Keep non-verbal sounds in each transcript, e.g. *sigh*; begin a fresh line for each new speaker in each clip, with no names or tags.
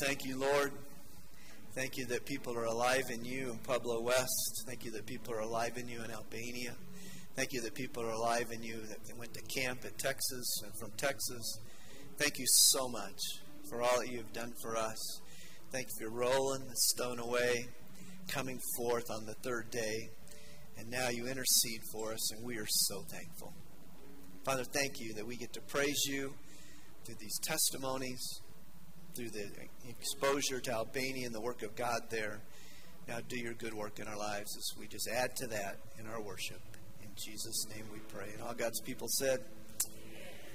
thank you, Lord. Thank you that people are alive in you in Pueblo West. Thank you that people are alive in you in Albania. Thank you that people are alive in you that went to camp in Texas and from Texas. Thank you so much for all that you have done for us. Thank you for rolling the stone away, coming forth on the third day, and now you intercede for us, and we are so thankful. Father, thank you that we get to praise you through these testimonies through the exposure to Albania and the work of God there. Now do your good work in our lives as we just add to that in our worship. In Jesus' name we pray. And all God's people said,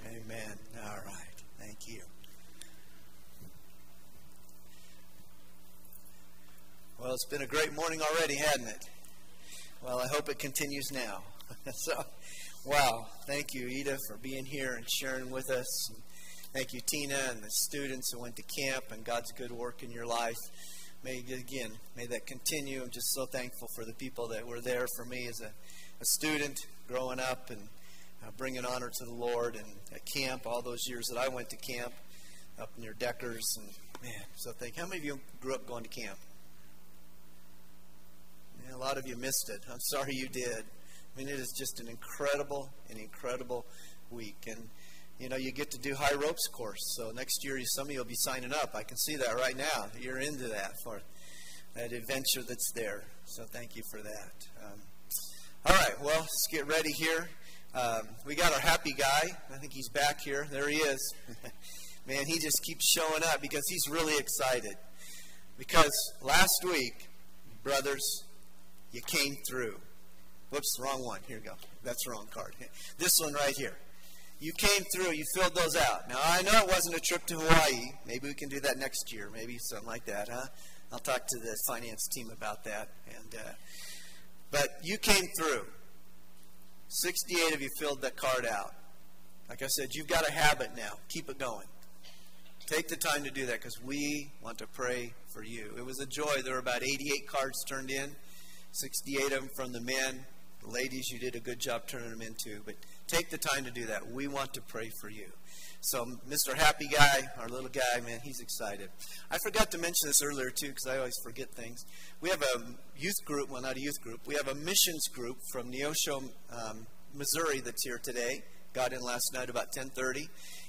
Amen. Amen. All right. Thank you. Well, it's been a great morning already, hadn't it? Well, I hope it continues now. *laughs* so, wow. Thank you, Ida, for being here and sharing with us. Thank you, Tina, and the students who went to camp and God's good work in your life. May, again, may that continue. I'm just so thankful for the people that were there for me as a, a student growing up and uh, bringing honor to the Lord and at camp, all those years that I went to camp up near Deckers. And man, so thank How many of you grew up going to camp? a lot of you missed it. I'm sorry you did. I mean, it is just an incredible, an incredible week. And you know, you get to do high ropes course. So next year, some of you will be signing up. I can see that right now. You're into that for that adventure that's there. So thank you for that. Um, all right, well, let's get ready here. Um, we got our happy guy. I think he's back here. There he is. *laughs* Man, he just keeps showing up because he's really excited. Because last week, brothers, you came through. Whoops, wrong one. Here we go. That's the wrong card. This one right here you came through, you filled those out. Now, I know it wasn't a trip to Hawaii. Maybe we can do that next year, maybe something like that, huh? I'll talk to the finance team about that. And uh, But you came through. 68 of you filled that card out. Like I said, you've got a habit now. Keep it going. Take the time to do that because we want to pray for you. It was a joy. There were about 88 cards turned in, 68 of them from the men. The ladies, you did a good job turning them in too. But take the time to do that. We want to pray for you. So, Mr. Happy Guy, our little guy, man, he's excited. I forgot to mention this earlier, too, because I always forget things. We have a youth group, well, not a youth group, we have a missions group from Neosho, um, Missouri that's here today. Got in last night about 10.30.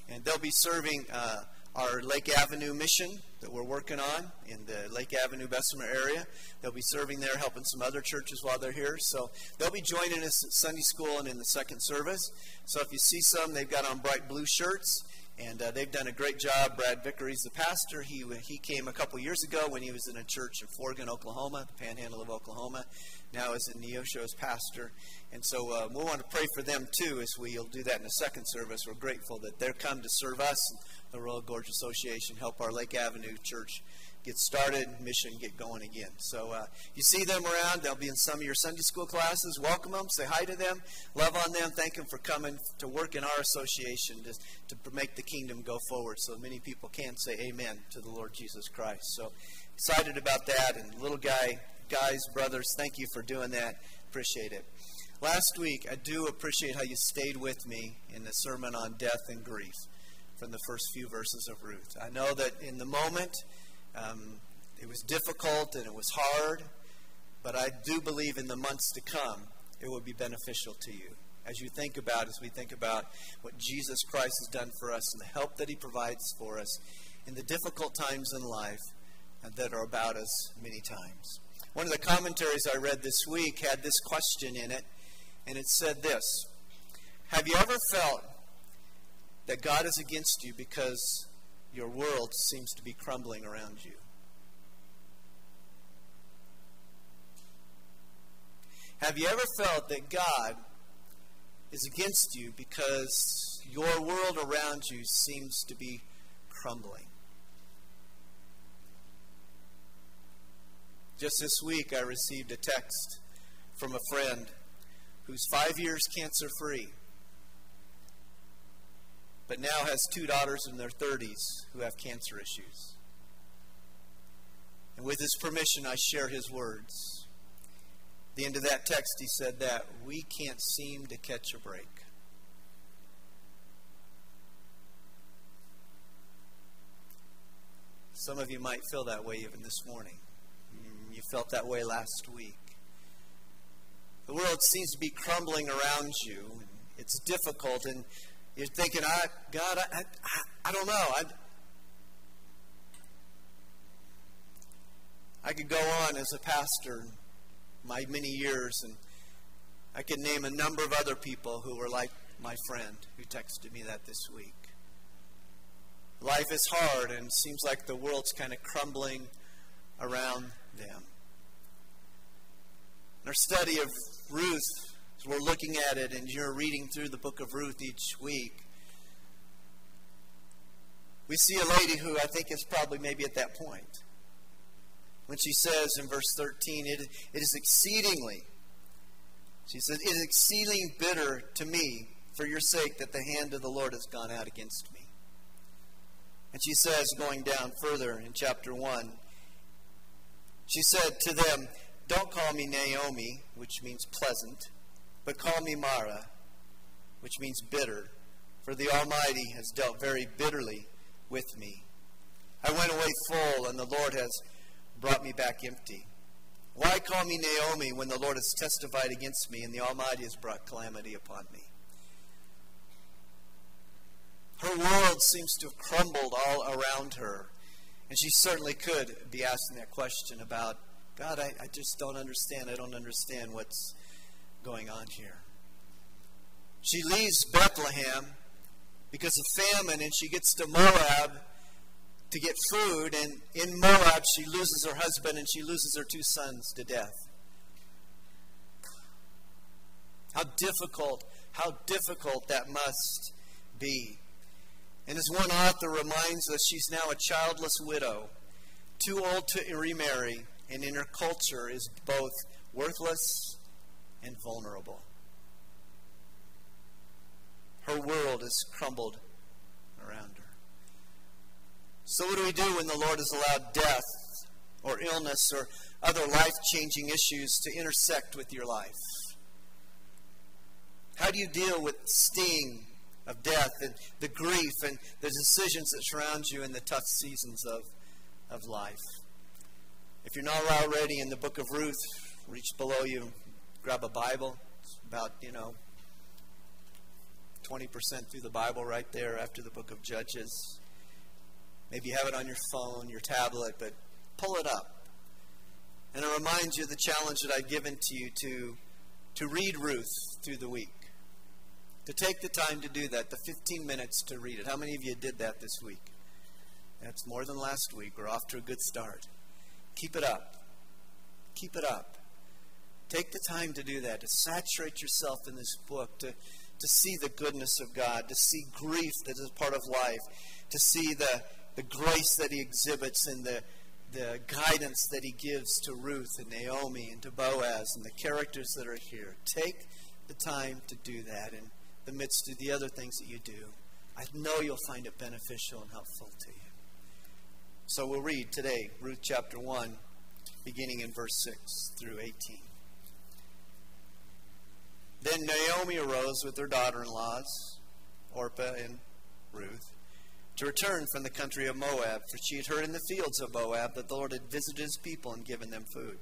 And they'll be serving uh, our Lake Avenue mission that we're working on in the Lake Avenue Bessemer area. They'll be serving there, helping some other churches while they're here. So they'll be joining us at Sunday school and in the second service. So if you see some, they've got on bright blue shirts. And uh, they've done a great job. Brad Vickery's the pastor. He, he came a couple years ago when he was in a church in Forgan, Oklahoma, the panhandle of Oklahoma. Now is in Neosho as pastor. And so uh, we want to pray for them too as we'll do that in the second service. We're grateful that they're come to serve us the Royal Gorge Association help our Lake Avenue Church get started, mission get going again. So uh, you see them around. They'll be in some of your Sunday school classes. Welcome them. Say hi to them. Love on them. Thank them for coming to work in our association to, to make the kingdom go forward so many people can say amen to the Lord Jesus Christ. So excited about that. And little guy, guys, brothers, thank you for doing that. Appreciate it. Last week, I do appreciate how you stayed with me in the sermon on death and grief from the first few verses of Ruth. I know that in the moment um, it was difficult and it was hard, but I do believe in the months to come it will be beneficial to you as you think about, as we think about what Jesus Christ has done for us and the help that He provides for us in the difficult times in life that are about us many times. One of the commentaries I read this week had this question in it, and it said this Have you ever felt that God is against you because your world seems to be crumbling around you. Have you ever felt that God is against you because your world around you seems to be crumbling? Just this week, I received a text from a friend who's five years cancer free but now has two daughters in their 30s who have cancer issues. And with his permission, I share his words. At the end of that text, he said that we can't seem to catch a break. Some of you might feel that way even this morning. Mm, you felt that way last week. The world seems to be crumbling around you. It's difficult, and you're thinking, I, God, I, I, I don't know. I, I could go on as a pastor my many years, and I could name a number of other people who were like my friend who texted me that this week. Life is hard, and it seems like the world's kind of crumbling around them. In our study of Ruth, as we're looking at it, and you're reading through the book of Ruth each week, we see a lady who I think is probably maybe at that point. When she says in verse 13, it, it is exceedingly, she says, it is exceedingly bitter to me for your sake that the hand of the Lord has gone out against me. And she says, going down further in chapter 1, she said to them, Don't call me Naomi, which means pleasant, but call me Mara, which means bitter, for the Almighty has dealt very bitterly with me. I went away full, and the Lord has brought me back empty. Why call me Naomi when the Lord has testified against me and the Almighty has brought calamity upon me? Her world seems to have crumbled all around her. And she certainly could be asking that question about, God, I, I just don't understand. I don't understand what's going on here. She leaves Bethlehem because of famine and she gets to Moab to get food. And in Moab, she loses her husband and she loses her two sons to death. How difficult, how difficult that must be. And as one author reminds us, she's now a childless widow, too old to remarry, and in her culture is both worthless and vulnerable. Her world is crumbled around her. So, what do we do when the Lord has allowed death or illness or other life changing issues to intersect with your life? How do you deal with the sting of death and the grief and the decisions that surround you in the tough seasons of, of life. If you're not already in the book of Ruth, reach below you, grab a Bible. It's about, you know, 20% through the Bible right there after the book of Judges. Maybe you have it on your phone, your tablet, but pull it up. And it reminds you of the challenge that I've given to you to, to read Ruth through the week to take the time to do that, the 15 minutes to read it. How many of you did that this week? That's more than last week. We're off to a good start. Keep it up. Keep it up. Take the time to do that, to saturate yourself in this book, to, to see the goodness of God, to see grief that is part of life, to see the, the grace that He exhibits and the, the guidance that He gives to Ruth and Naomi and to Boaz and the characters that are here. Take the time to do that. in the midst of the other things that you do. I know you'll find it beneficial and helpful to you. So we'll read today Ruth chapter 1, beginning in verse 6 through 18. Then Naomi arose with her daughter in laws, Orpah and Ruth, to return from the country of Moab, for she had heard in the fields of Moab that the Lord had visited his people and given them food.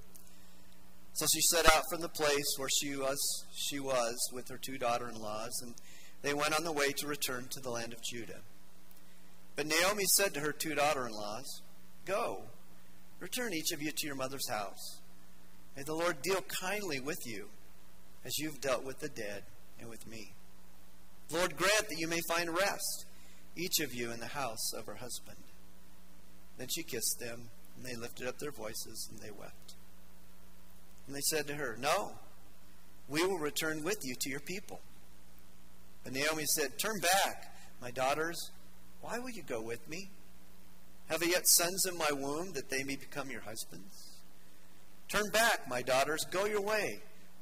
So she set out from the place where she was, she was with her two daughter in laws, and they went on the way to return to the land of Judah. But Naomi said to her two daughter in laws, Go, return each of you to your mother's house. May the Lord deal kindly with you, as you've dealt with the dead and with me. Lord, grant that you may find rest, each of you in the house of her husband. Then she kissed them, and they lifted up their voices, and they wept. And they said to her, No, we will return with you to your people. But Naomi said, Turn back, my daughters. Why will you go with me? Have I yet sons in my womb that they may become your husbands? Turn back, my daughters, go your way,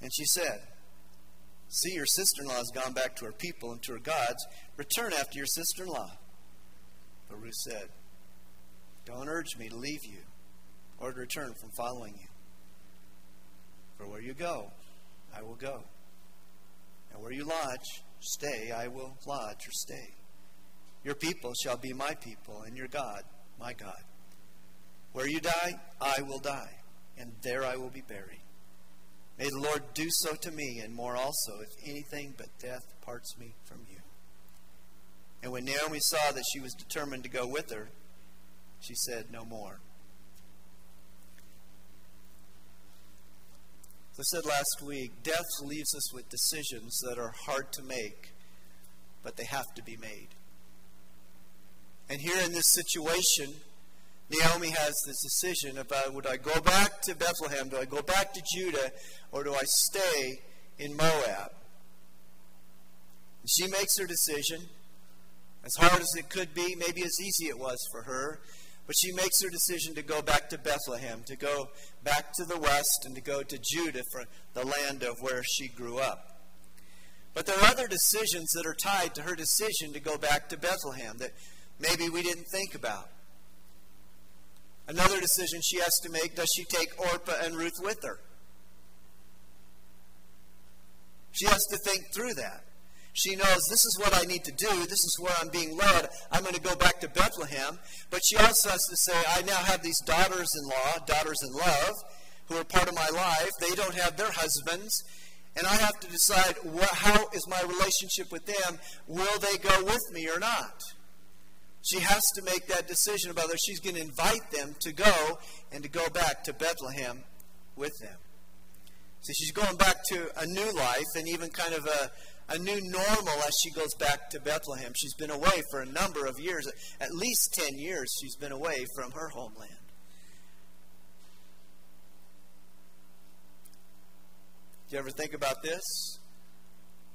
And she said, See, your sister in law has gone back to her people and to her gods. Return after your sister in law. But Ruth said, Don't urge me to leave you or to return from following you. For where you go, I will go. And where you lodge, stay, I will lodge or stay. Your people shall be my people, and your God, my God. Where you die, I will die, and there I will be buried. May the Lord do so to me, and more also, if anything but death parts me from you. And when Naomi saw that she was determined to go with her, she said no more. As I said last week, death leaves us with decisions that are hard to make, but they have to be made. And here in this situation, Naomi has this decision about would I go back to Bethlehem, do I go back to Judah, or do I stay in Moab? She makes her decision, as hard as it could be, maybe as easy it was for her. But she makes her decision to go back to Bethlehem, to go back to the west, and to go to Judah for the land of where she grew up. But there are other decisions that are tied to her decision to go back to Bethlehem that maybe we didn't think about. Another decision she has to make does she take Orpah and Ruth with her? She has to think through that. She knows this is what I need to do. This is where I'm being led. I'm going to go back to Bethlehem. But she also has to say, I now have these daughters in law, daughters in love, who are part of my life. They don't have their husbands. And I have to decide what, how is my relationship with them? Will they go with me or not? She has to make that decision about whether she's going to invite them to go and to go back to Bethlehem with them. So she's going back to a new life and even kind of a, a new normal as she goes back to Bethlehem. She's been away for a number of years, at least 10 years, she's been away from her homeland. Do you ever think about this?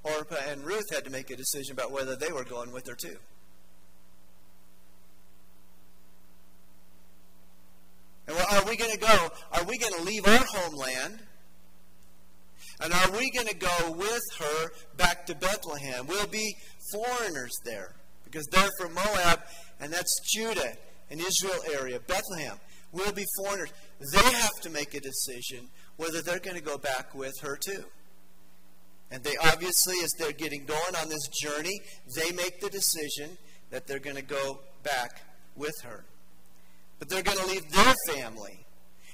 Orpah and Ruth had to make a decision about whether they were going with her too. And are we going to go? Are we going to leave our homeland? And are we going to go with her back to Bethlehem? We'll be foreigners there because they're from Moab, and that's Judah and Israel area, Bethlehem. We'll be foreigners. They have to make a decision whether they're going to go back with her too. And they obviously, as they're getting going on this journey, they make the decision that they're going to go back with her. But they're going to leave their family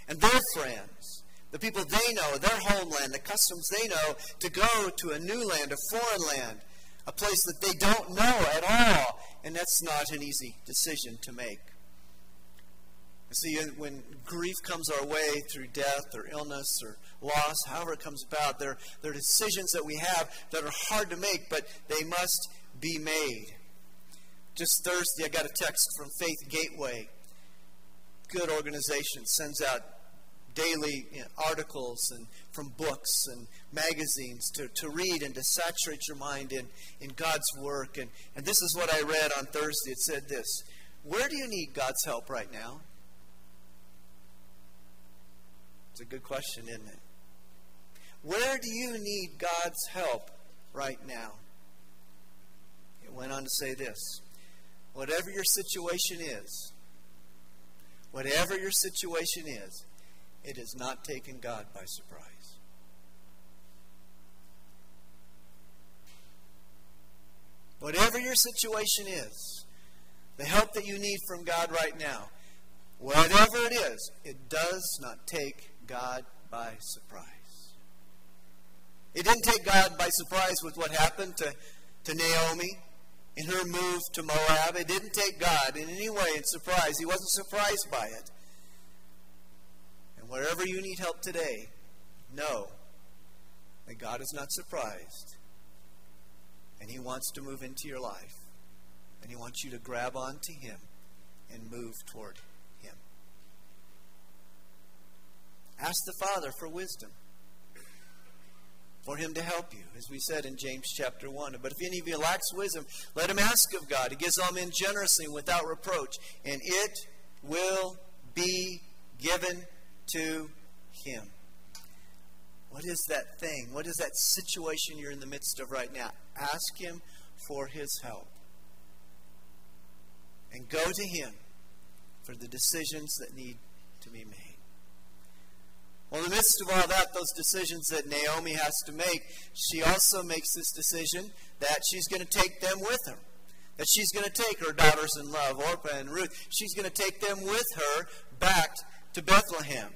and their friends the people they know, their homeland, the customs they know, to go to a new land, a foreign land, a place that they don't know at all. And that's not an easy decision to make. You See, uh, when grief comes our way through death or illness or loss, however it comes about, there, there are decisions that we have that are hard to make, but they must be made. Just Thursday, I got a text from Faith Gateway. Good organization sends out daily you know, articles and from books and magazines to, to read and to saturate your mind in, in God's work. And, and this is what I read on Thursday. It said this Where do you need God's help right now? It's a good question, isn't it? Where do you need God's help right now? It went on to say this Whatever your situation is, whatever your situation is, it has not taken God by surprise. Whatever your situation is, the help that you need from God right now, whatever it is, it does not take God by surprise. It didn't take God by surprise with what happened to, to Naomi in her move to Moab. It didn't take God in any way in surprise. He wasn't surprised by it. And wherever you need help today, know that God is not surprised. And He wants to move into your life. And He wants you to grab onto Him and move toward Him. Ask the Father for wisdom, for Him to help you, as we said in James chapter 1. But if any of you lacks wisdom, let him ask of God. He gives all men generously and without reproach, and it will be given to him. What is that thing? What is that situation you're in the midst of right now? Ask him for his help. And go to him for the decisions that need to be made. Well, in the midst of all that, those decisions that Naomi has to make, she also makes this decision that she's going to take them with her. That she's going to take her daughters in love, Orpah and Ruth, she's going to take them with her back to Bethlehem.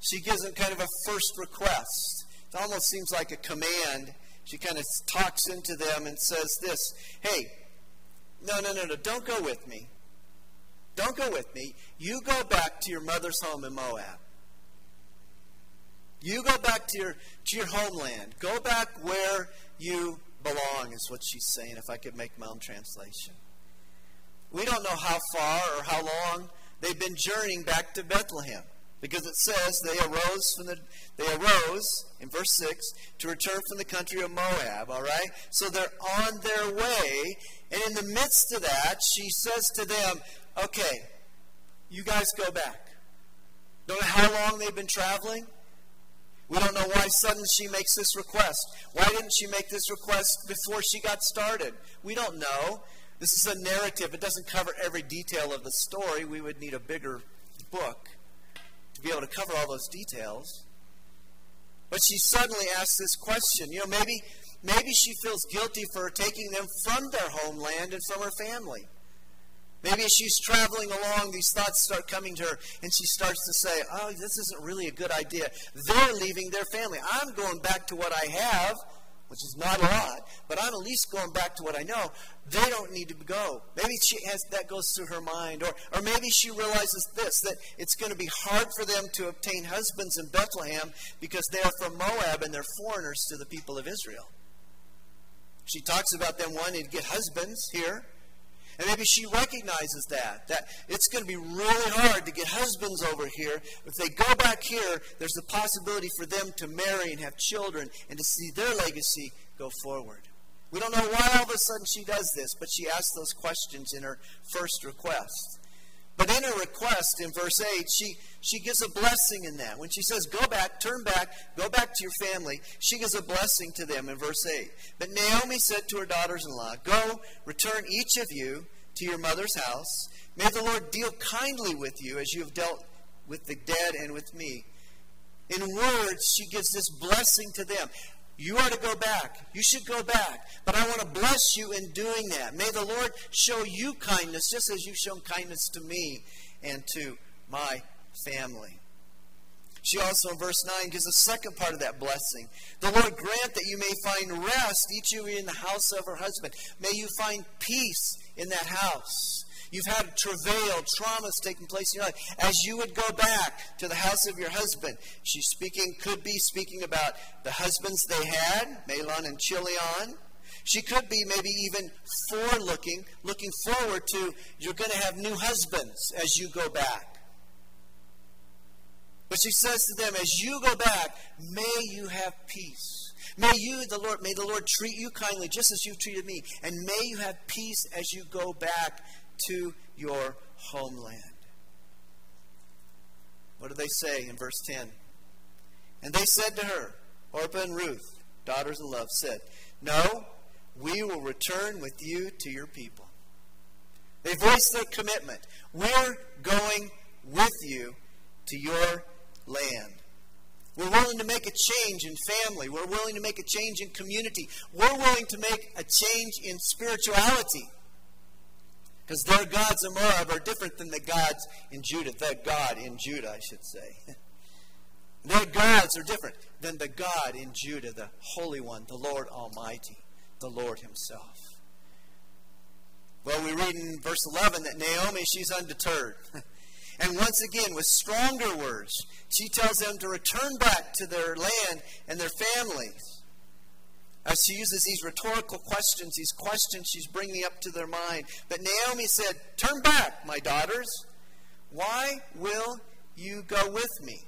She gives them kind of a first request. It almost seems like a command. She kind of talks into them and says this Hey, no, no, no, no, don't go with me. Don't go with me. You go back to your mother's home in Moab. You go back to your, to your homeland. Go back where you belong, is what she's saying, if I could make my own translation. We don't know how far or how long they've been journeying back to Bethlehem. Because it says they arose from the they arose in verse 6 to return from the country of Moab, all right? So they're on their way, and in the midst of that, she says to them, "Okay, you guys go back." Don't know how long they've been traveling. We don't know why suddenly she makes this request. Why didn't she make this request before she got started? We don't know. This is a narrative. It doesn't cover every detail of the story. We would need a bigger book to be able to cover all those details. But she suddenly asks this question. You know, maybe maybe she feels guilty for taking them from their homeland and from her family. Maybe as she's traveling along, these thoughts start coming to her, and she starts to say, Oh, this isn't really a good idea. They're leaving their family. I'm going back to what I have, which is not a lot, but I'm at least going back to what I know. They don't need to go. Maybe she has, that goes through her mind. Or, or maybe she realizes this that it's going to be hard for them to obtain husbands in Bethlehem because they are from Moab and they're foreigners to the people of Israel. She talks about them wanting to get husbands here. And maybe she recognizes that, that it's going to be really hard to get husbands over here. If they go back here, there's a possibility for them to marry and have children and to see their legacy go forward. We don't know why all of a sudden she does this, but she asks those questions in her first request. But in her request in verse 8, she, she gives a blessing in that. When she says, Go back, turn back, go back to your family, she gives a blessing to them in verse 8. But Naomi said to her daughters in law, Go, return each of you to your mother's house. May the Lord deal kindly with you as you have dealt with the dead and with me. In words, she gives this blessing to them. You are to go back. You should go back. But I want to bless you in doing that. May the Lord show you kindness just as you've shown kindness to me and to my family. She also, in verse 9, gives a second part of that blessing. The Lord grant that you may find rest, each of you in the house of her husband. May you find peace in that house. You've had travail, traumas taking place in your life. As you would go back to the house of your husband, she's speaking, could be speaking about the husbands they had, Mahlon and Chilion. She could be maybe even forward looking, looking forward to you're going to have new husbands as you go back. But she says to them, as you go back, may you have peace. May you, the Lord, may the Lord treat you kindly just as you've treated me. And may you have peace as you go back to your homeland. What do they say in verse 10? And they said to her, Orpah and Ruth, daughters in love, said, No, we will return with you to your people. They voiced their commitment. We're going with you to your land. We're willing to make a change in family. We're willing to make a change in community. We're willing to make a change in spirituality. Because their gods in Moab are different than the gods in Judah. The God in Judah, I should say. *laughs* their gods are different than the God in Judah, the Holy One, the Lord Almighty, the Lord Himself. Well, we read in verse 11 that Naomi, she's undeterred. *laughs* and once again, with stronger words, she tells them to return back to their land and their families. As she uses these rhetorical questions, these questions she's bringing up to their mind. But Naomi said, Turn back, my daughters. Why will you go with me?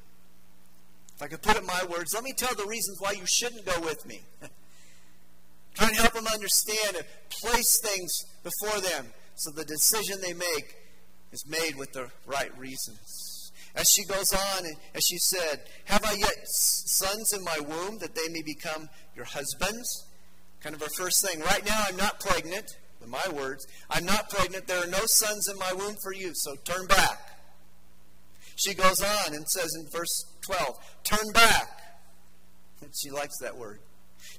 If I could put it in my words, let me tell the reasons why you shouldn't go with me. *laughs* Try and help them understand and place things before them so the decision they make is made with the right reasons. As she goes on, as she said, Have I yet sons in my womb that they may become your husbands? Kind of her first thing. Right now, I'm not pregnant. In my words, I'm not pregnant. There are no sons in my womb for you, so turn back. She goes on and says in verse 12, Turn back. *laughs* She likes that word.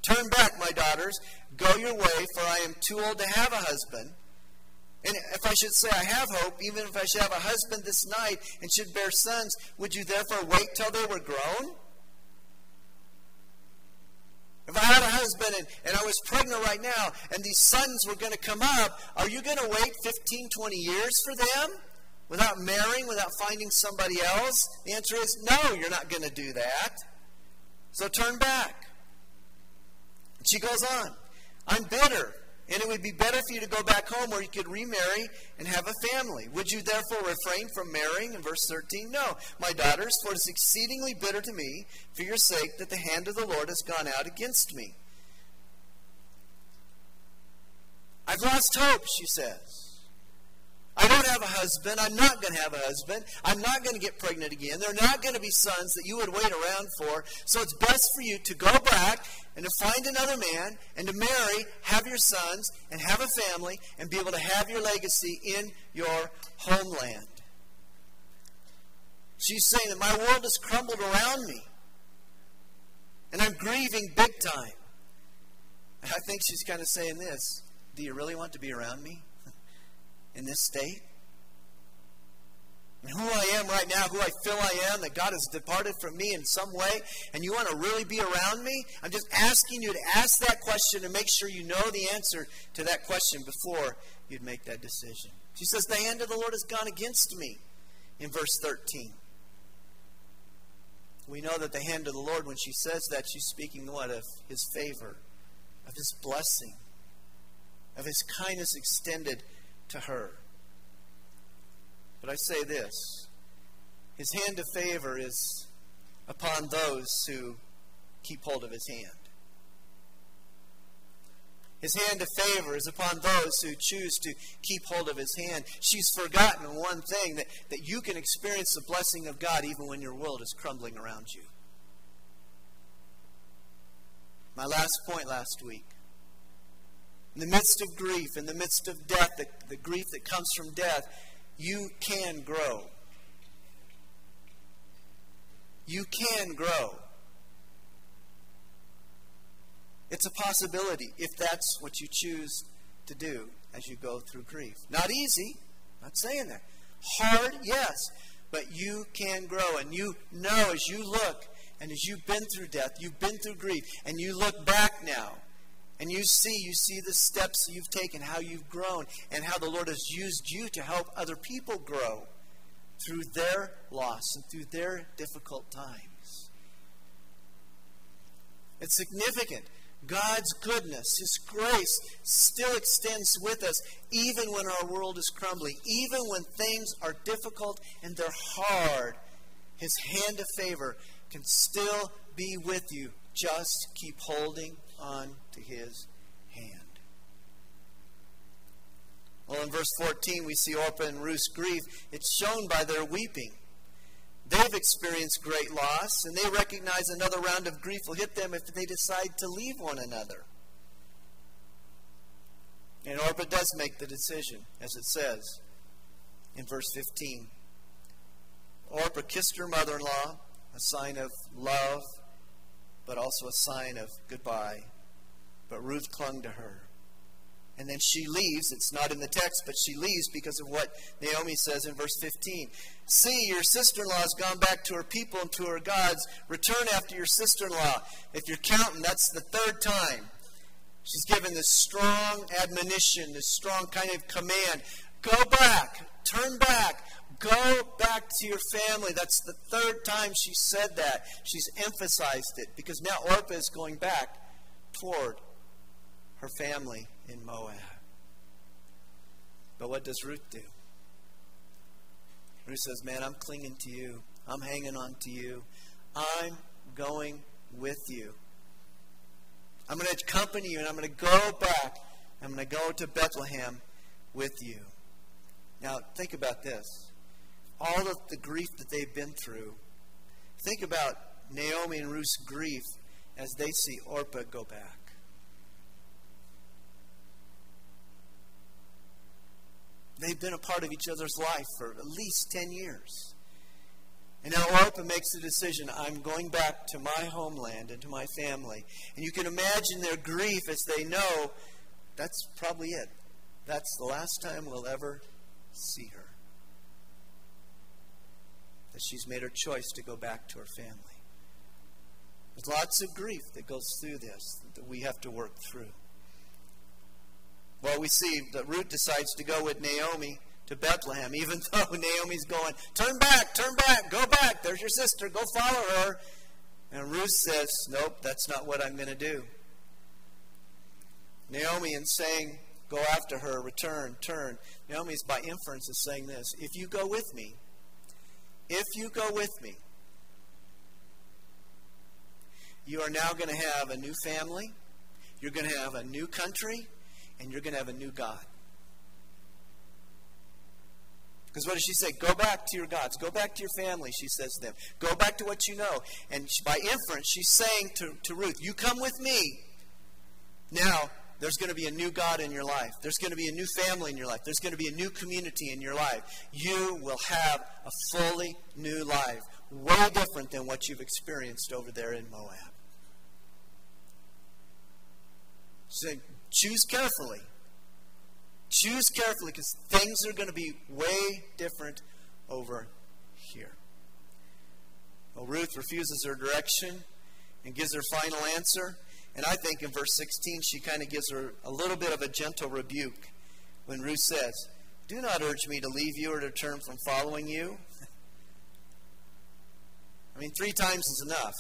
Turn back, my daughters. Go your way, for I am too old to have a husband. And if I should say I have hope, even if I should have a husband this night and should bear sons, would you therefore wait till they were grown? If I had a husband and, and I was pregnant right now and these sons were going to come up, are you going to wait 15, 20 years for them without marrying, without finding somebody else? The answer is no, you're not going to do that. So turn back. And she goes on I'm bitter. And it would be better for you to go back home where you could remarry and have a family. Would you therefore refrain from marrying? In verse 13, no. My daughters, for it is exceedingly bitter to me for your sake that the hand of the Lord has gone out against me. I've lost hope, she says. I don't have a husband. I'm not going to have a husband. I'm not going to get pregnant again. They're not going to be sons that you would wait around for. So it's best for you to go back and to find another man and to marry, have your sons, and have a family, and be able to have your legacy in your homeland. She's saying that my world has crumbled around me. And I'm grieving big time. I think she's kind of saying this Do you really want to be around me? In this state? And who I am right now, who I feel I am, that God has departed from me in some way, and you want to really be around me? I'm just asking you to ask that question and make sure you know the answer to that question before you'd make that decision. She says, The hand of the Lord has gone against me in verse 13. We know that the hand of the Lord, when she says that, she's speaking what? Of his favor, of his blessing, of his kindness extended to her. But I say this His hand of favor is upon those who keep hold of His hand. His hand of favor is upon those who choose to keep hold of His hand. She's forgotten one thing that, that you can experience the blessing of God even when your world is crumbling around you. My last point last week in the midst of grief, in the midst of death, the, the grief that comes from death, you can grow. You can grow. It's a possibility if that's what you choose to do as you go through grief. Not easy, not saying that. Hard, yes, but you can grow. And you know as you look and as you've been through death, you've been through grief, and you look back now and you see, you see the steps you've taken, how you've grown, and how the Lord has used you to help other people grow through their loss and through their difficult times. It's significant. God's goodness, His grace still extends with us even when our world is crumbling, even when things are difficult and they're hard. His hand of favor can still be with you. Just keep holding on his hand. Well, in verse 14, we see Orpah and Ruth's grief. It's shown by their weeping. They've experienced great loss, and they recognize another round of grief will hit them if they decide to leave one another. And Orpah does make the decision, as it says in verse 15. Orpah kissed her mother in law, a sign of love but also a sign of goodbye. But Ruth clung to her. And then she leaves. It's not in the text, but she leaves because of what Naomi says in verse 15. See, your sister in law has gone back to her people and to her gods. Return after your sister in law. If you're counting, that's the third time. She's given this strong admonition, this strong kind of command. Go back, turn back, Go back to your family. That's the third time she said that. She's emphasized it because now Orpah is going back toward her family in Moab. But what does Ruth do? Ruth says, Man, I'm clinging to you. I'm hanging on to you. I'm going with you. I'm going to accompany you and I'm going to go back. I'm going to go to Bethlehem with you. Now, think about this. All of the grief that they've been through. Think about Naomi and Ruth's grief as they see Orpah go back. They've been a part of each other's life for at least 10 years. And now Orpah makes the decision I'm going back to my homeland and to my family. And you can imagine their grief as they know that's probably it. That's the last time we'll ever see her. That she's made her choice to go back to her family. There's lots of grief that goes through this that we have to work through. Well, we see that Ruth decides to go with Naomi to Bethlehem, even *laughs* though Naomi's going, Turn back, turn back, go back. There's your sister, go follow her. And Ruth says, Nope, that's not what I'm going to do. Naomi, in saying, Go after her, return, turn, Naomi's by inference is saying this If you go with me, if you go with me, you are now going to have a new family, you're going to have a new country, and you're going to have a new God. Because what does she say? Go back to your gods. Go back to your family, she says to them. Go back to what you know. And by inference, she's saying to, to Ruth, You come with me. Now, there's going to be a new God in your life. There's going to be a new family in your life. There's going to be a new community in your life. You will have a fully new life, way different than what you've experienced over there in Moab. So choose carefully. Choose carefully because things are going to be way different over here. Well, Ruth refuses her direction and gives her final answer. And I think in verse 16, she kind of gives her a little bit of a gentle rebuke when Ruth says, Do not urge me to leave you or to turn from following you. *laughs* I mean, three times is enough.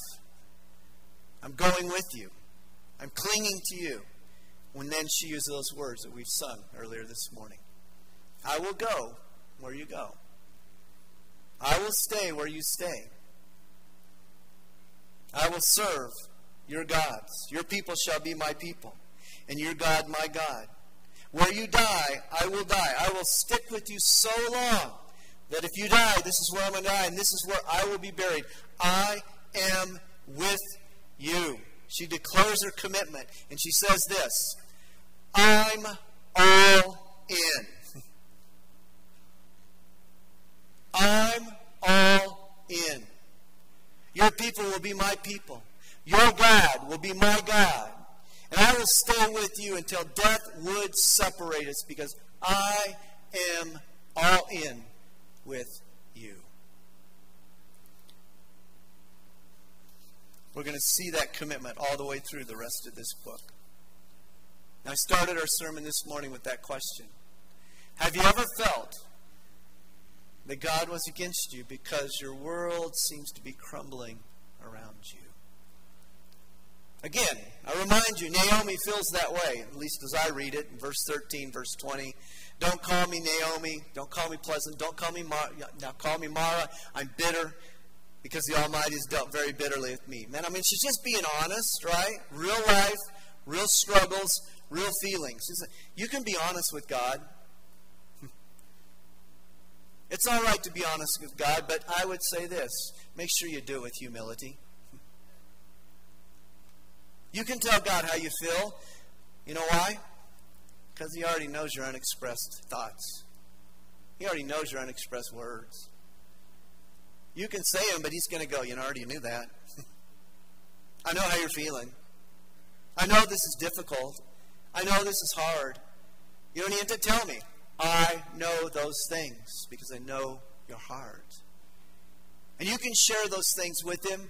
I'm going with you, I'm clinging to you when then she uses those words that we've sung earlier this morning. I will go where you go. I will stay where you stay. I will serve your gods. Your people shall be my people, and your God my God. Where you die, I will die. I will stick with you so long that if you die, this is where I'm going to die, and this is where I will be buried. I am with you. She declares her commitment, and she says this I'm all in. I'm all in. Your people will be my people. Your God will be my God. And I will stay with you until death would separate us because I am all in with you. We're going to see that commitment all the way through the rest of this book. I started our sermon this morning with that question. Have you ever felt that God was against you because your world seems to be crumbling around you? Again, I remind you, Naomi feels that way, at least as I read it in verse 13, verse 20. Don't call me Naomi. Don't call me pleasant. Don't call me Mara. Now call me Mara. I'm bitter because the Almighty has dealt very bitterly with me. Man, I mean, she's just being honest, right? Real life, real struggles, real feelings. You can be honest with God. *laughs* It's all right to be honest with God, but I would say this make sure you do it with humility. *laughs* You can tell God how you feel. You know why? Because He already knows your unexpressed thoughts, He already knows your unexpressed words. You can say them, but He's going to go, You know, I already knew that. *laughs* I know how you're feeling. I know this is difficult. I know this is hard. You don't need to tell me. I know those things because I know your heart. And you can share those things with him.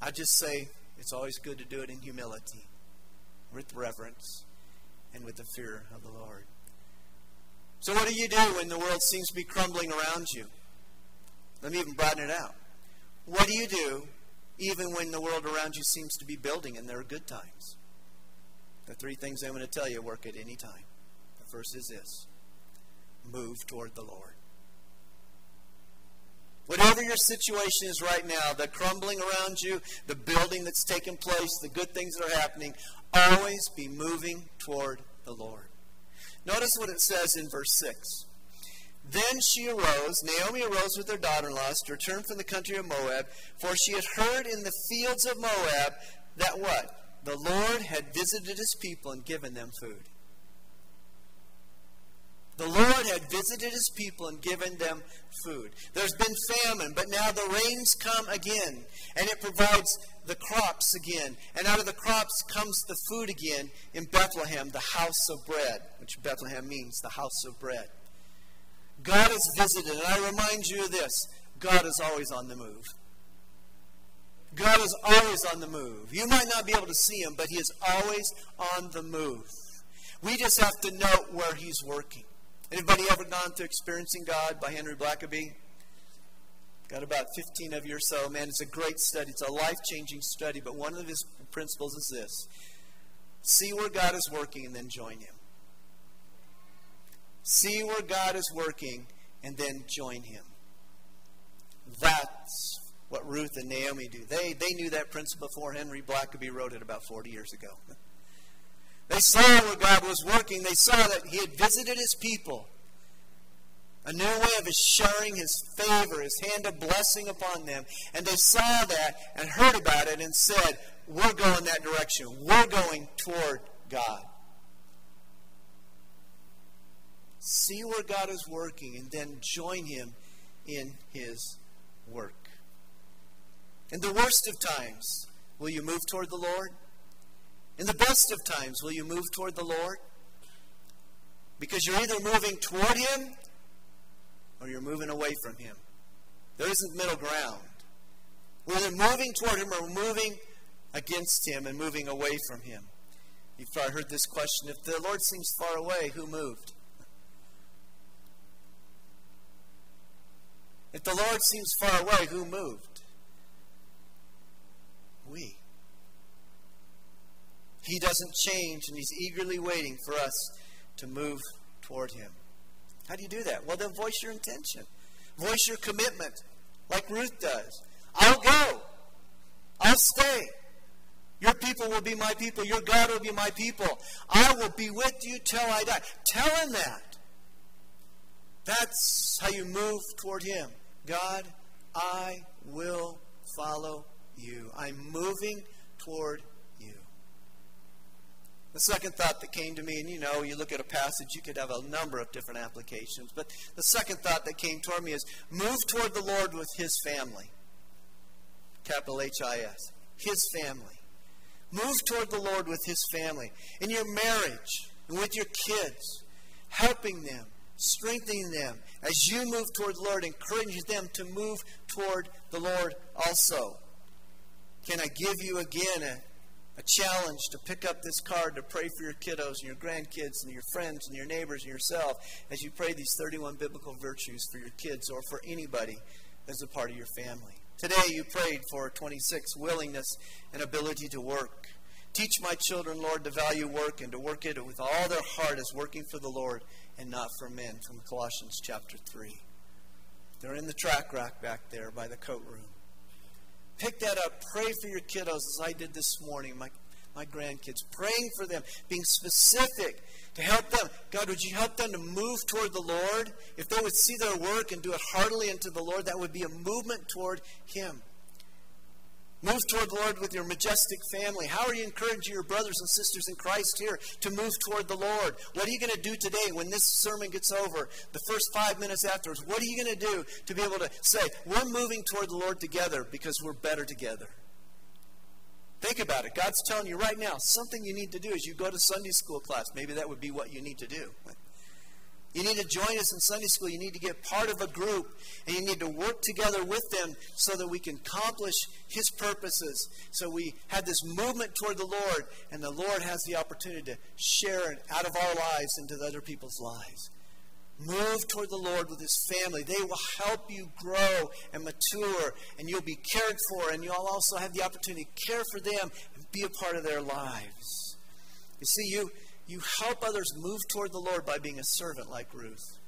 I just say it's always good to do it in humility, with reverence, and with the fear of the Lord. So, what do you do when the world seems to be crumbling around you? Let me even broaden it out. What do you do even when the world around you seems to be building and there are good times? The three things I'm going to tell you work at any time. The first is this move toward the Lord. Whatever your situation is right now, the crumbling around you, the building that's taking place, the good things that are happening, always be moving toward the Lord. Notice what it says in verse 6. Then she arose, Naomi arose with her daughter in laws to return from the country of Moab, for she had heard in the fields of Moab that what? The Lord had visited his people and given them food. The Lord had visited his people and given them food. There's been famine, but now the rains come again, and it provides the crops again. And out of the crops comes the food again in Bethlehem, the house of bread, which Bethlehem means the house of bread. God has visited, and I remind you of this God is always on the move. God is always on the move. You might not be able to see him, but he is always on the move. We just have to know where he's working. Anybody ever gone through Experiencing God by Henry Blackaby? Got about 15 of you or so. Man, it's a great study. It's a life changing study, but one of his principles is this see where God is working and then join him. See where God is working and then join him. That's what Ruth and Naomi do. They, they knew that principle before Henry Blackaby wrote it about 40 years ago. *laughs* They saw where God was working. They saw that He had visited His people. A new way of his sharing his favor, his hand of blessing upon them. And they saw that and heard about it and said, We're going that direction. We're going toward God. See where God is working and then join him in his work. In the worst of times, will you move toward the Lord? In the best of times, will you move toward the Lord? Because you're either moving toward him or you're moving away from him. There isn't middle ground. We're either moving toward him or moving against him and moving away from him. You've probably heard this question if the Lord seems far away, who moved? If the Lord seems far away, who moved? We. He doesn't change, and He's eagerly waiting for us to move toward Him. How do you do that? Well, then voice your intention, voice your commitment, like Ruth does. I'll go, I'll stay. Your people will be my people. Your God will be my people. I will be with you till I die. Tell him that. That's how you move toward him. God, I will follow you. I'm moving toward you. The second thought that came to me, and you know, you look at a passage, you could have a number of different applications, but the second thought that came toward me is move toward the Lord with His family. Capital H I S. His family. Move toward the Lord with His family. In your marriage, and with your kids, helping them, strengthening them. As you move toward the Lord, encourage them to move toward the Lord also. Can I give you again a a challenge to pick up this card to pray for your kiddos and your grandkids and your friends and your neighbors and yourself as you pray these 31 biblical virtues for your kids or for anybody that's a part of your family. Today you prayed for 26 willingness and ability to work. Teach my children, Lord, to value work and to work it with all their heart as working for the Lord and not for men, from Colossians chapter 3. They're in the track rack back there by the coat room. Pick that up. Pray for your kiddos as I did this morning, my, my grandkids. Praying for them, being specific to help them. God, would you help them to move toward the Lord? If they would see their work and do it heartily unto the Lord, that would be a movement toward Him. Move toward the Lord with your majestic family. How are you encouraging your brothers and sisters in Christ here to move toward the Lord? What are you going to do today when this sermon gets over? The first five minutes afterwards, what are you going to do to be able to say, we're moving toward the Lord together because we're better together? Think about it. God's telling you right now something you need to do is you go to Sunday school class. Maybe that would be what you need to do. You need to join us in Sunday school. You need to get part of a group, and you need to work together with them so that we can accomplish His purposes. So we have this movement toward the Lord, and the Lord has the opportunity to share it out of our lives into other people's lives. Move toward the Lord with His family. They will help you grow and mature, and you'll be cared for, and you'll also have the opportunity to care for them and be a part of their lives. You see, you you help others move toward the Lord by being a servant like Ruth.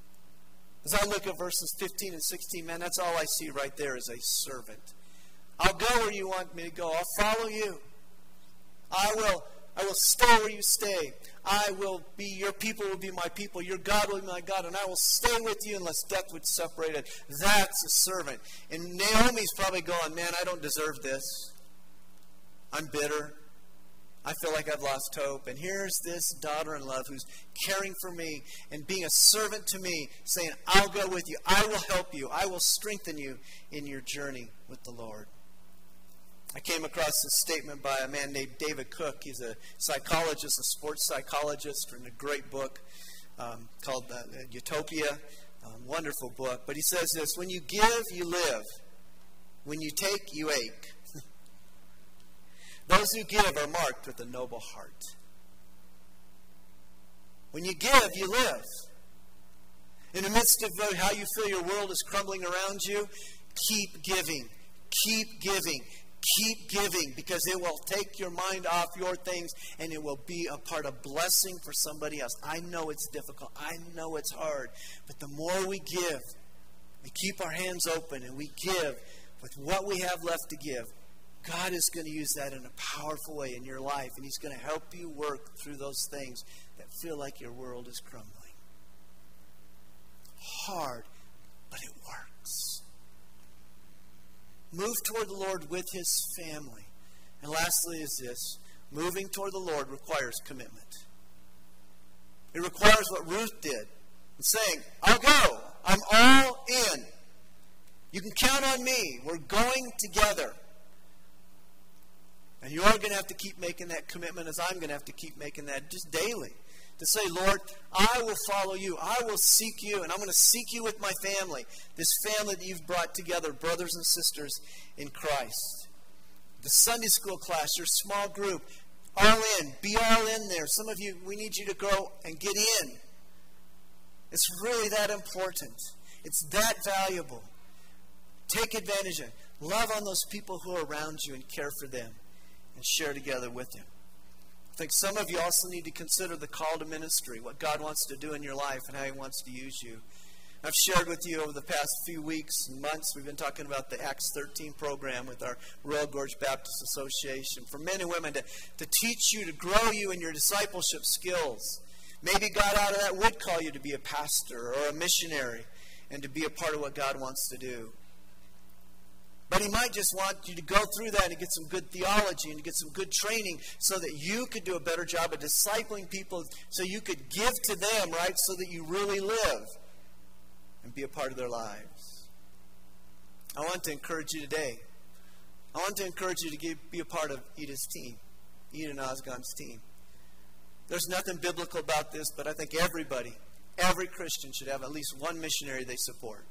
As I look at verses 15 and 16, man, that's all I see right there is a servant. I'll go where you want me to go. I'll follow you. I will I will stay where you stay. I will be, your people will be my people, your God will be my God, and I will stay with you unless death would separate it. That's a servant. And Naomi's probably going, man, I don't deserve this. I'm bitter. I feel like I've lost hope. And here's this daughter in love who's caring for me and being a servant to me, saying, I'll go with you. I will help you. I will strengthen you in your journey with the Lord. I came across this statement by a man named David Cook. He's a psychologist, a sports psychologist, written a great book um, called uh, Utopia. Um, wonderful book. But he says this When you give, you live. When you take, you ache. Those who give are marked with a noble heart. When you give, you live. In the midst of how you feel your world is crumbling around you, keep giving. Keep giving. Keep giving because it will take your mind off your things and it will be a part of blessing for somebody else. I know it's difficult. I know it's hard. But the more we give, we keep our hands open and we give with what we have left to give, God is going to use that in a powerful way in your life, and He's going to help you work through those things that feel like your world is crumbling. Hard, but it works. Move toward the Lord with His family. And lastly, is this moving toward the Lord requires commitment. It requires what Ruth did, saying, I'll go. I'm all in. You can count on me. We're going together. And you're going to have to keep making that commitment as I'm going to have to keep making that just daily. To say, Lord, I will follow you. I will seek you, and I'm going to seek you with my family. This family that you've brought together, brothers and sisters in Christ. The Sunday school class, your small group, all in. Be all in there. Some of you, we need you to go and get in. It's really that important. It's that valuable. Take advantage of it. Love on those people who are around you and care for them and share together with Him. I think some of you also need to consider the call to ministry, what God wants to do in your life and how He wants to use you. I've shared with you over the past few weeks and months, we've been talking about the Acts 13 program with our Royal Gorge Baptist Association for men and women to, to teach you, to grow you in your discipleship skills. Maybe God out of that would call you to be a pastor or a missionary and to be a part of what God wants to do. But he might just want you to go through that and get some good theology and get some good training so that you could do a better job of discipling people so you could give to them, right, so that you really live and be a part of their lives. I want to encourage you today. I want to encourage you to give, be a part of Edith's team, Edith Osgon's team. There's nothing biblical about this, but I think everybody, every Christian should have at least one missionary they support,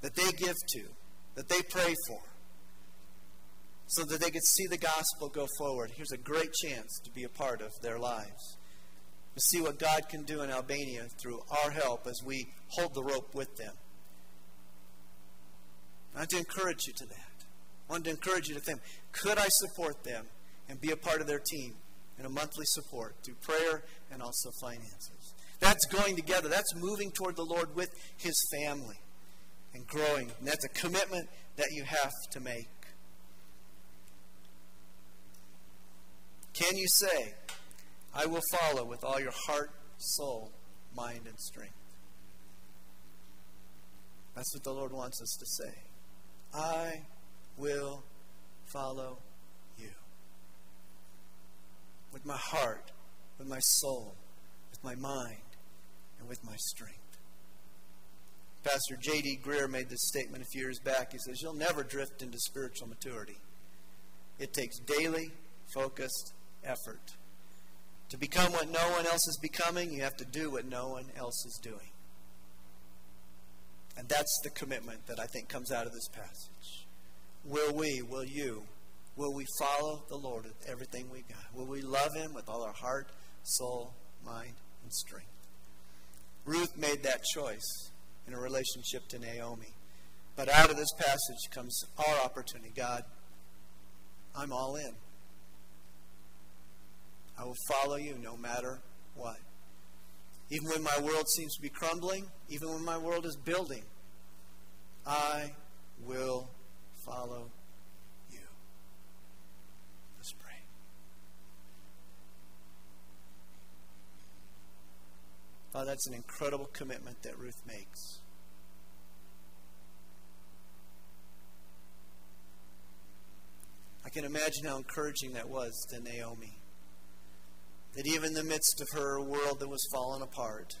that they give to that they pray for so that they could see the gospel go forward. Here's a great chance to be a part of their lives. To see what God can do in Albania through our help as we hold the rope with them. I want to encourage you to that. I want to encourage you to think could I support them and be a part of their team in a monthly support through prayer and also finances? That's going together. That's moving toward the Lord with his family and growing. And that's a commitment that you have to make. Can you say, I will follow with all your heart, soul, mind, and strength? That's what the Lord wants us to say. I will follow you. With my heart, with my soul, with my mind, and with my strength. Pastor J.D. Greear made this statement a few years back. He says, You'll never drift into spiritual maturity. It takes daily, focused effort. To become what no one else is becoming, you have to do what no one else is doing. And that's the commitment that I think comes out of this passage. Will we, will you, will we follow the Lord with everything we got? Will we love Him with all our heart, soul, mind, and strength? Ruth made that choice in a relationship to Naomi. But out of this passage comes our opportunity. God, I'm all in. I will follow you no matter what. Even when my world seems to be crumbling, even when my world is building, I will follow you. Let's pray. Father, that's an incredible commitment that Ruth makes. I can imagine how encouraging that was to Naomi. That even in the midst of her world that was falling apart,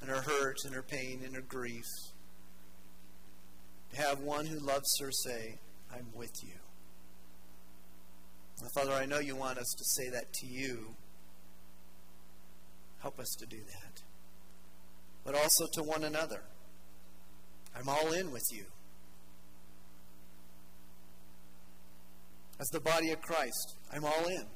and her hurt and her pain and her grief, to have one who loves her say, I'm with you. Now, Father, I know you want us to say that to you. Help us to do that. But also to one another. I'm all in with you. As the body of Christ, I'm all in.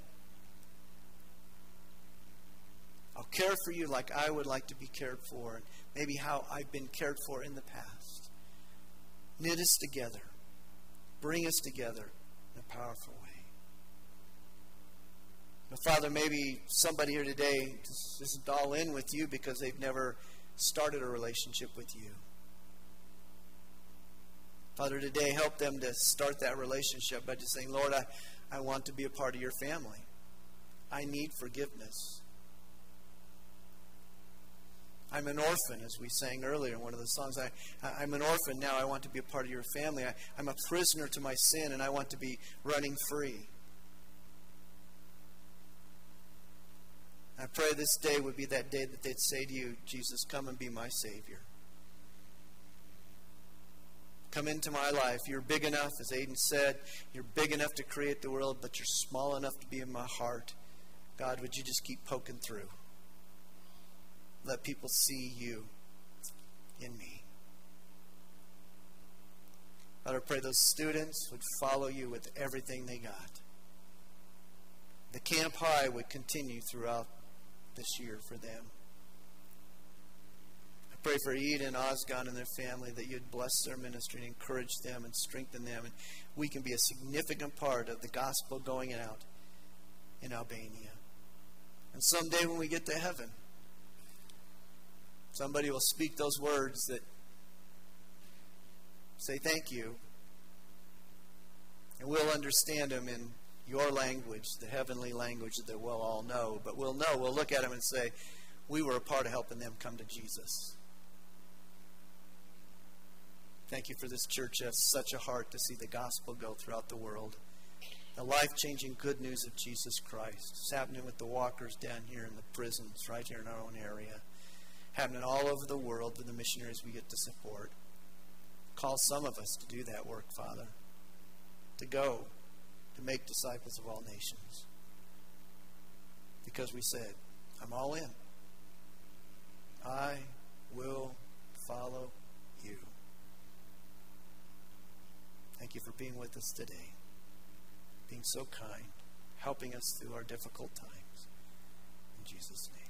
I'll care for you like I would like to be cared for, and maybe how I've been cared for in the past. Knit us together, bring us together in a powerful way. But Father, maybe somebody here today just isn't all in with you because they've never started a relationship with you. Father, today help them to start that relationship by just saying, Lord, I, I want to be a part of your family. I need forgiveness. I'm an orphan, as we sang earlier in one of the songs. I, I'm an orphan now. I want to be a part of your family. I, I'm a prisoner to my sin, and I want to be running free. I pray this day would be that day that they'd say to you, Jesus, come and be my Savior. Come into my life. You're big enough, as Aiden said, you're big enough to create the world, but you're small enough to be in my heart. God, would you just keep poking through? Let people see you in me. God, I pray those students would follow you with everything they got. The Camp High would continue throughout this year for them. I pray for Eden, Osgon, and their family that you'd bless their ministry and encourage them and strengthen them. And we can be a significant part of the gospel going out in Albania. And someday when we get to heaven, Somebody will speak those words that say thank you. And we'll understand them in your language, the heavenly language that we'll all know. But we'll know, we'll look at them and say, we were a part of helping them come to Jesus. Thank you for this church that has such a heart to see the gospel go throughout the world. The life changing good news of Jesus Christ. It's happening with the walkers down here in the prisons, right here in our own area happening all over the world with the missionaries we get to support. Call some of us to do that work, Father, to go, to make disciples of all nations. Because we said, I'm all in. I will follow you. Thank you for being with us today, being so kind, helping us through our difficult times. In Jesus' name.